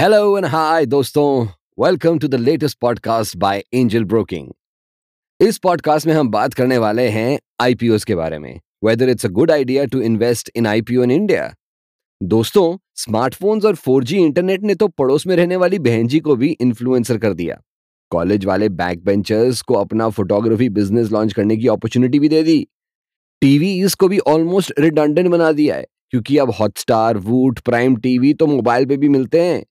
Hello and hi दोस्तों. Welcome to the latest podcast by Angel Broking इस podcast में हम बात करने वाले हैं आईपीओ के बारे में whether it's a good idea to invest in IPO in India दोस्तों स्मार्टफोन्स और 4G इंटरनेट ने तो पड़ोस में रहने वाली बहन जी को भी इन्फ्लुएंसर कर दिया। कॉलेज वाले बैक बेंचर्स को अपना फोटोग्राफी बिज़नेस लॉन्च करने की अपॉर्चुनिटी भी दे दी। टीवी इसको भी ऑलमोस्ट रिडंडेंट बना दिया है, क्योंकि अब हॉटस्टार वूट प्राइम टीवी तो मोबाइल पे भी मिलते हैं।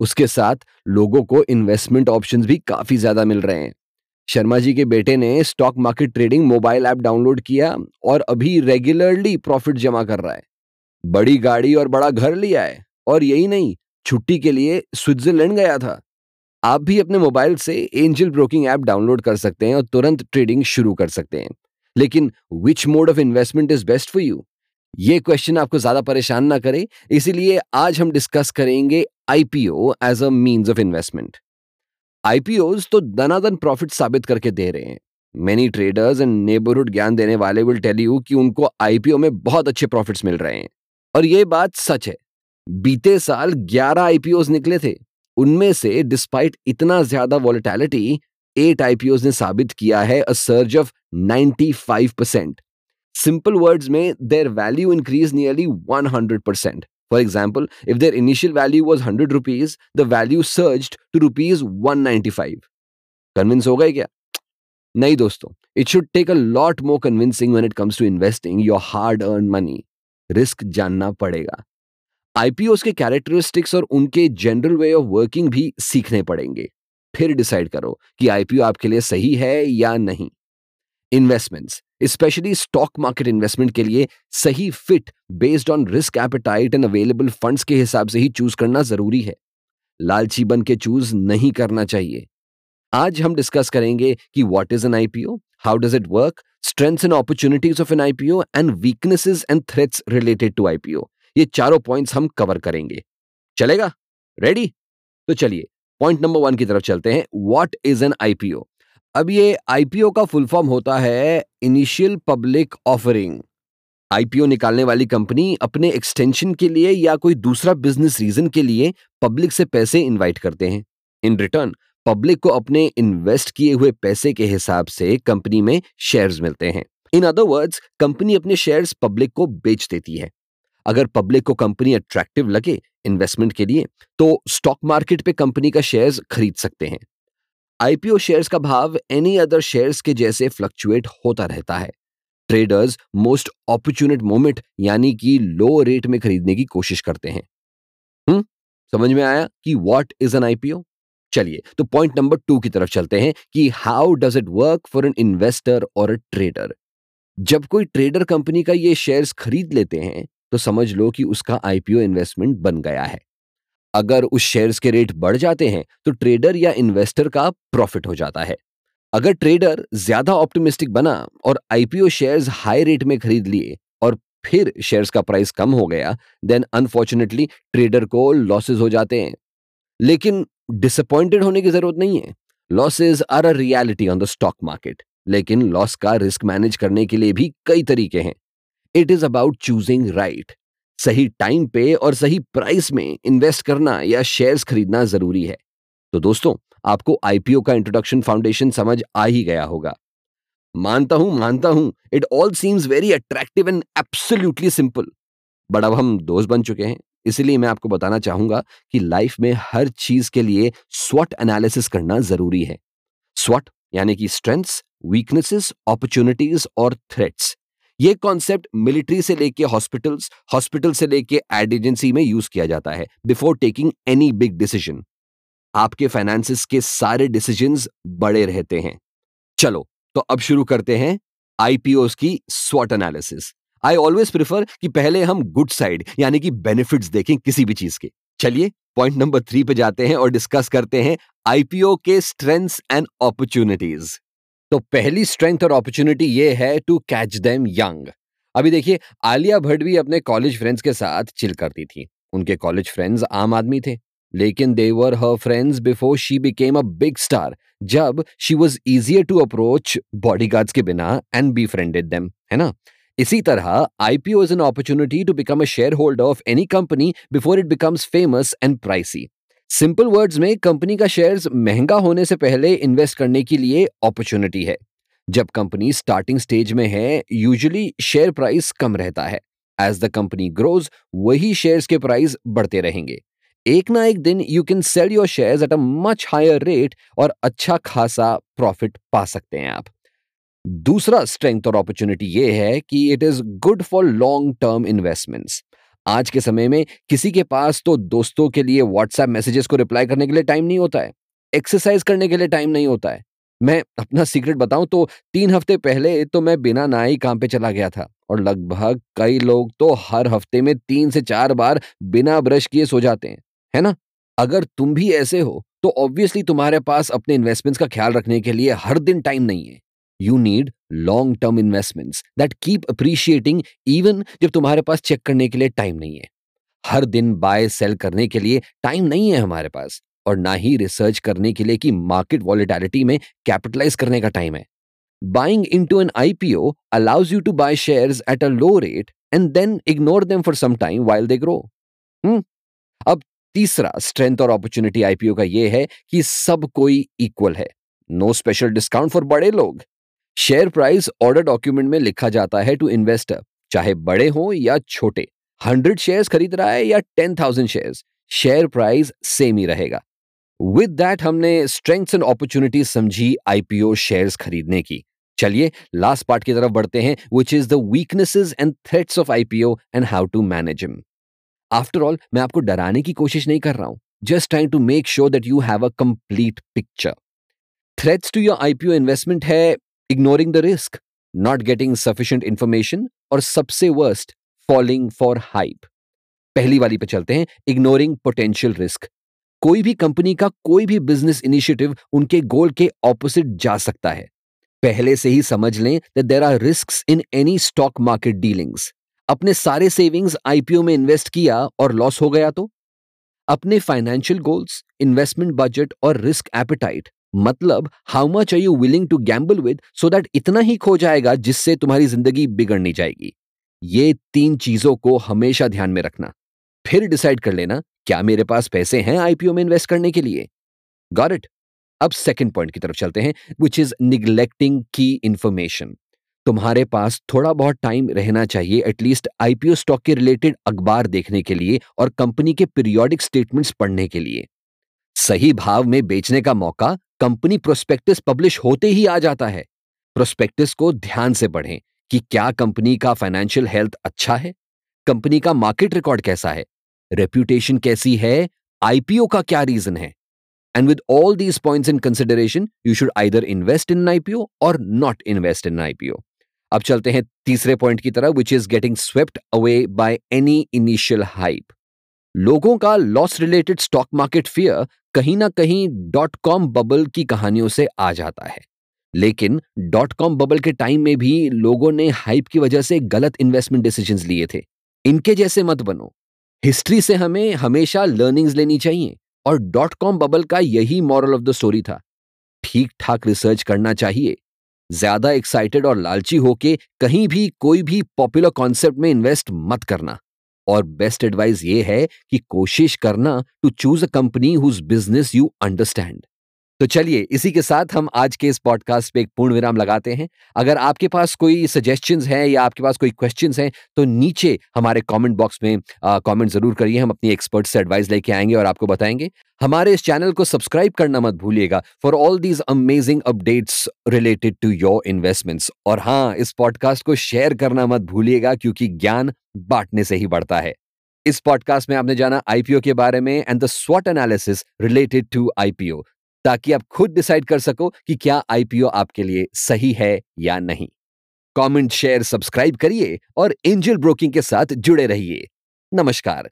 उसके साथ लोगों को इन्वेस्टमेंट ऑप्शंस भी काफ़ी ज़्यादा मिल रहे हैं। शर्मा जी के बेटे ने stock market trading mobile app download किया और अभी रेगुलरली प्रॉफिट जमा कर रहा है। बड़ी गाड़ी और बड़ा घर लिया है और यही नहीं, छुट्टी के लिए स्विट्जरलैंड गया था। आप भी अपने मोबाइल से एंजल ब्रोकिंग ऐप डाउनलोड कर सकते हैं और तुरंत ट्रेडिंग शुरू कर सकते हैं। लेकिन which mode of investment is best for you ये क्वेश्चन आपको ज़्यादा परेशान ना करे। इसीलिए आज हम डिस्कस करेंगे IPO as a means of investment IPO तो दनादन प्रॉफिट साबित करके दे रहे हैं। मेनी ट्रेडर्स एंड नेबरहुड ज्ञान देने वाले विल टेल यू कि उनको आईपीओ में बहुत अच्छे प्रॉफिट्स मिल रहे हैं। और ये बात सच है। बीते साल 11 आईपीओ निकले थे। उनमें से डिस्पाइट इतना ज़्यादा वॉलिटैलिटी एट आईपीओ ने साबित किया है a surge of 95 percent simple words में their value increase nearly 100 percent For example, if their initial value was 100 rupees, the value surged to rupees 195. Convince हो गए क्या? नहीं दोस्तों it should take a lot more convincing when it comes to investing your hard earned money risk जानना पड़ेगा। IPO के characteristics और उनके जनरल वे ऑफ़ वर्किंग भी सीखने पड़ेंगे। फिर डिसाइड करो कि आईपीओ आपके लिए सही है या नहीं। Investments specially stock market investment के लिए सही fit based on risk appetite and available funds के हिसाब से ही चूज़ करना ज़रूरी है। लालची बन के चूज़ नहीं करना चाहिए। आज हम डिस्कस करेंगे कि what is an IPO how does it work strengths and opportunities of an IPO and weaknesses and threats related to IPO ये चारों पॉइंट्स हम कवर करेंगे। चलेगा? रेडी तो चलिए पॉइंट नंबर वन की तरफ़ चलते हैं। व्हाट इज़ एन आईपीओ अब ये आईपीओ का फुल फॉर्म होता है इनिशियल पब्लिक ऑफरिंग आईपीओ निकालने वाली कंपनी अपने एक्सटेंशन के लिए या कोई दूसरा बिज़नेस रीजन के लिए पब्लिक से पैसे इनवाइट करते हैं। इन रिटर्न पब्लिक को अपने इन्वेस्ट किए हुए पैसे के हिसाब से कंपनी में शेयर्स मिलते हैं। इन अदर वर्ड्स कंपनी अपने शेयर्स पब्लिक को बेच देती है। अगर पब्लिक को कंपनी अट्रैक्टिव लगे इन्वेस्टमेंट के लिए तो स्टॉक मार्केट पे कंपनी का शेयर्स खरीद सकते हैं। आईपीओ शेयर्स का भाव एनी अदर शेयर्स के जैसे फ्लक्चुएट होता रहता है। ट्रेडर्स मोस्ट अपॉर्चुनिट मोमेंट यानी कि लो रेट में खरीदने की कोशिश करते हैं। हम्म समझ में आया कि व्हाट इज़ एन आईपीओ चलिए तो पॉइंट नंबर टू की तरफ़ चलते हैं कि how does it work for an investor और अ ट्रेडर जब कोई ट्रेडर कंपनी का ये शेयर्स खरीद लेते हैं तो समझ लो कि उसका आईपीओ इन्वेस्टमेंट बन गया है। अगर उस शेयर्स के रेट बढ़ जाते हैं तो ट्रेडर या इन्वेस्टर का प्रॉफिट हो जाता है। अगर ट्रेडर ज़्यादा ऑप्टिमिस्टिक बना और आईपीओ शेयर्स हाई रेट में खरीद लिए और फिर शेयर्स का प्राइस कम हो गया देन अनफॉर्चुनेटली ट्रेडर को लॉसेज हो जाते हैं। लेकिन डिसअपॉइंटेड होने की ज़रूरत नहीं है। Losses are a reality on the stock market लेकिन लॉस का रिस्क मैनेज करने के लिए भी कई तरीके हैं। It is about choosing right सही टाइम पे और सही प्राइस में इन्वेस्ट करना या शेयर्स खरीदना ज़रूरी है। तो दोस्तों, आपको आईपीओ का इंट्रोडक्शन फाउंडेशन समझ आ ही गया होगा। मानता हूँ मानता हूँ it all seems very attractive and absolutely simple but अब हम दोस्त बन चुके हैं, इसलिए मैं आपको बताना चाहूँगा कि लाइफ में हर चीज़ के लिए स्वट एनालिसिस करना ज़रूरी है। स्वट यानी कि स्ट्रेंथ्स वीकनेसेस अपॉर्चुनिटीज़ और थ्रेट्स ये कॉन्सेप्ट मिलिट्री से लेके हॉस्पिटल्स हॉस्पिटल से लेके एड एजेंसी में यूज़ किया जाता है before taking any big decision आपके फाइनेंसिस के सारे डिसीज़न बड़े रहते हैं। चलो तो अब शुरू करते हैं आईपीओ की स्वॉट एनालिसिस आई ऑलवेज प्रिफर कि पहले हम गुड साइड यानी कि बेनिफिट्स देखें किसी भी चीज़ के। चलिए पॉइंट नंबर थ्री पे जाते हैं और डिस्कस करते हैं आईपीओ के स्ट्रेंथ्स एंड अपॉर्चुनिटीज़ तो पहली स्ट्रेंथ और अपॉर्चुनिटी ये है टू कैच देम यंग अभी देखिए, आलिया भट्ट भी अपने कॉलेज फ्रेंड्स के साथ चिल करती थी। उनके कॉलेज फ्रेंड्स आम आदमी थे, लेकिन they were her friends before she became a big star जब she was easier to approach bodyguards के बिना एंड बी फ्रेंडेड देम है ना? इसी तरह IPO is an opportunity to become a shareholder of any company before it becomes famous and pricey simple words में company का shares महँगा होने से पहले इन्वेस्ट करने के लिए अपॉर्चुनिटी है। जब कंपनी स्टार्टिंग स्टेज में है यूजुअली शेयर प्राइस कम रहता है। एज द कंपनी ग्रोज वही शेयर्स के प्राइस बढ़ते रहेंगे। एक ना एक दिन you can sell your shares at a much higher rate और अच्छा खासा प्रॉफिट पा सकते हैं आप। दूसरा स्ट्रेंथ और अपॉर्चुनिटी ये है कि it is good for long term investments आज के समय में किसी के पास तो दोस्तों के लिए व्हाट्सएप मैसेजेस को रिप्लाई करने के लिए टाइम नहीं होता है। एक्सरसाइज करने के लिए टाइम नहीं होता है। मैं अपना सीक्रेट बताऊँ तो तीन हफ़्ते पहले तो मैं बिना नहाई काम पे चला गया था और लगभग कई लोग तो हर हफ़्ते में तीन से चार बार बिना ब्रश किए सो जाते हैं, है ना? अगर तुम भी ऐसे हो तो ऑब्वियसली तुम्हारे पास अपने इन्वेस्टमेंट्स का ख्याल रखने के लिए हर दिन टाइम नहीं है। You need long term investments that keep appreciating even जब तुम्हारे पास चेक करने के लिए टाइम नहीं है। हर दिन बाय सेल करने के लिए टाइम नहीं है हमारे पास और ना ही रिसर्च करने के लिए कि मार्केट वॉलिटैलिटी में कैपिटलाइज करने का टाइम है। Buying into an IPO allows you to buy share at a low rate and then ignore them for some time while they grow अब तीसरा स्ट्रेंथ और अपॉर्चुनिटी आईपीओ का यह है कि सब कोई इक्वल है। नो स्पेशल डिस्काउंट फॉर बड़े लोग। शेयर प्राइस ऑर्डर डॉक्यूमेंट में लिखा जाता है टू इन्वेस्टर चाहे बड़े हो या छोटे। हंड्रेड शेयर्स खरीद रहा है या ten thousand shares share price same ही रहेगा। विद दैट हमने स्ट्रेंथ्स एंड अपॉर्चुनिटीज़ समझी आईपीओ शेयर्स खरीदने की। चलिए लास्ट पार्ट की तरफ़ बढ़ते हैं which is the weaknesses and threats of IPO and how to manage him after all मैं आपको डराने की कोशिश नहीं कर रहा हूँ। Just trying to make sure that you have a complete picture threats to your IPO investment है ignoring the risk not getting sufficient information और सबसे वर्स्ट फॉलिंग फॉर हाइप पहली वाली पे चलते हैं इग्नोरिंग पोटेंशियल रिस्क कोई भी कंपनी का कोई भी बिज़नेस इनिशिएटिव उनके गोल के ऑपोजिट जा सकता है। पहले से ही समझ लें there are risk in any stock market dealings अपने सारे सेविंग्स आईपीओ में इन्वेस्ट किया और लॉस हो गया तो? अपने फाइनेंशियल गोल्स इन्वेस्टमेंट बजट और रिस्क एपेटाइट मतलब how much are you willing to gamble with so that इतना ही खो जाएगा जिससे तुम्हारी ज़िंदगी बिगड़नी जाएगी? ये तीन चीज़ों को हमेशा ध्यान में रखना। फिर डिसाइड कर लेना, क्या मेरे पास पैसे हैं आईपीओ में इन्वेस्ट करने के लिए? गॉट इट अब सेकंड पॉइंट की तरफ़ चलते हैं विच इज़ निग्लेक्टिंग की इंफॉर्मेशन तुम्हारे पास थोड़ा बहुत टाइम रहना चाहिए एटलीस्ट आईपीओ स्टॉक के रिलेटेड अखबार देखने के लिए और कंपनी के पीरियोडिक स्टेटमेंट्स पढ़ने के लिए। सही भाव में बेचने का मौका कंपनी प्रोस्पेक्टिस पब्लिश होते ही आ जाता है। प्रोस्पेक्टिस को ध्यान से पढ़ें कि क्या कंपनी का फाइनेंशियल हेल्थ अच्छा है? कंपनी का मार्केट रिकॉर्ड कैसा है? रेप्यूटेशन कैसी है? आईपीओ का क्या रीजन है? And with all these points in consideration you should either invest in IPO और नॉट इन्वेस्ट इन आईपीओ अब चलते हैं तीसरे पॉइंट की तरफ़ which is getting swept away by any initial hype लोगों का loss related stock market fear कहीं ना कहीं. डॉट कॉम बबल की कहानियों से आ जाता है। लेकिन. डॉट कॉम बबल के टाइम में भी लोगों ने हाइप की वजह से गलत इन्वेस्टमेंट डिसीजंस लिए थे। इनके जैसे मत बनो। हिस्ट्री से हमें हमेशा लर्निंग्स लेनी चाहिए और. डॉट कॉम बबल का यही मॉरल ऑफ़ द स्टोरी था। ठीक ठाक रिसर्च करना चाहिए। ज़्यादा एक्साइटेड और लालची होके कहीं भी कोई भी पॉपुलर कॉन्सेप्ट में इन्वेस्ट मत करना। और बेस्ट एडवाइस ये है कि कोशिश करना to choose a company whose business you understand तो चलिए, इसी के साथ हम आज के इस पॉडकास्ट पे एक पूर्ण विराम लगाते हैं। अगर आपके पास कोई सजेशंस हैं या आपके पास कोई क्वेश्चंस हैं तो नीचे हमारे कमेंट बॉक्स में कमेंट ज़रूर करिए, हम अपनी एक्सपर्ट से एडवाइस लेके आएँगे और आपको बताएँगे। हमारे इस चैनल को सब्सक्राइब करना मत भूलिएगा for all these amazing updates related to your investments और हाँ इस पॉडकास्ट को शेयर करना मत भूलिएगा क्योंकि ज्ञान बांटने से ही बढ़ता है। इस पॉडकास्ट में आपने जाना आईपीओ के बारे में एंड द स्वॉट एनालिसिस रिलेटेड टू आईपीओ ताकि आप खुद डिसाइड कर सको कि क्या आईपीओ आपके लिए सही है या नहीं। कमेंट शेयर सब्सक्राइब करिए और एंजल ब्रोकिंग के साथ जुड़े रहिए। नमस्कार।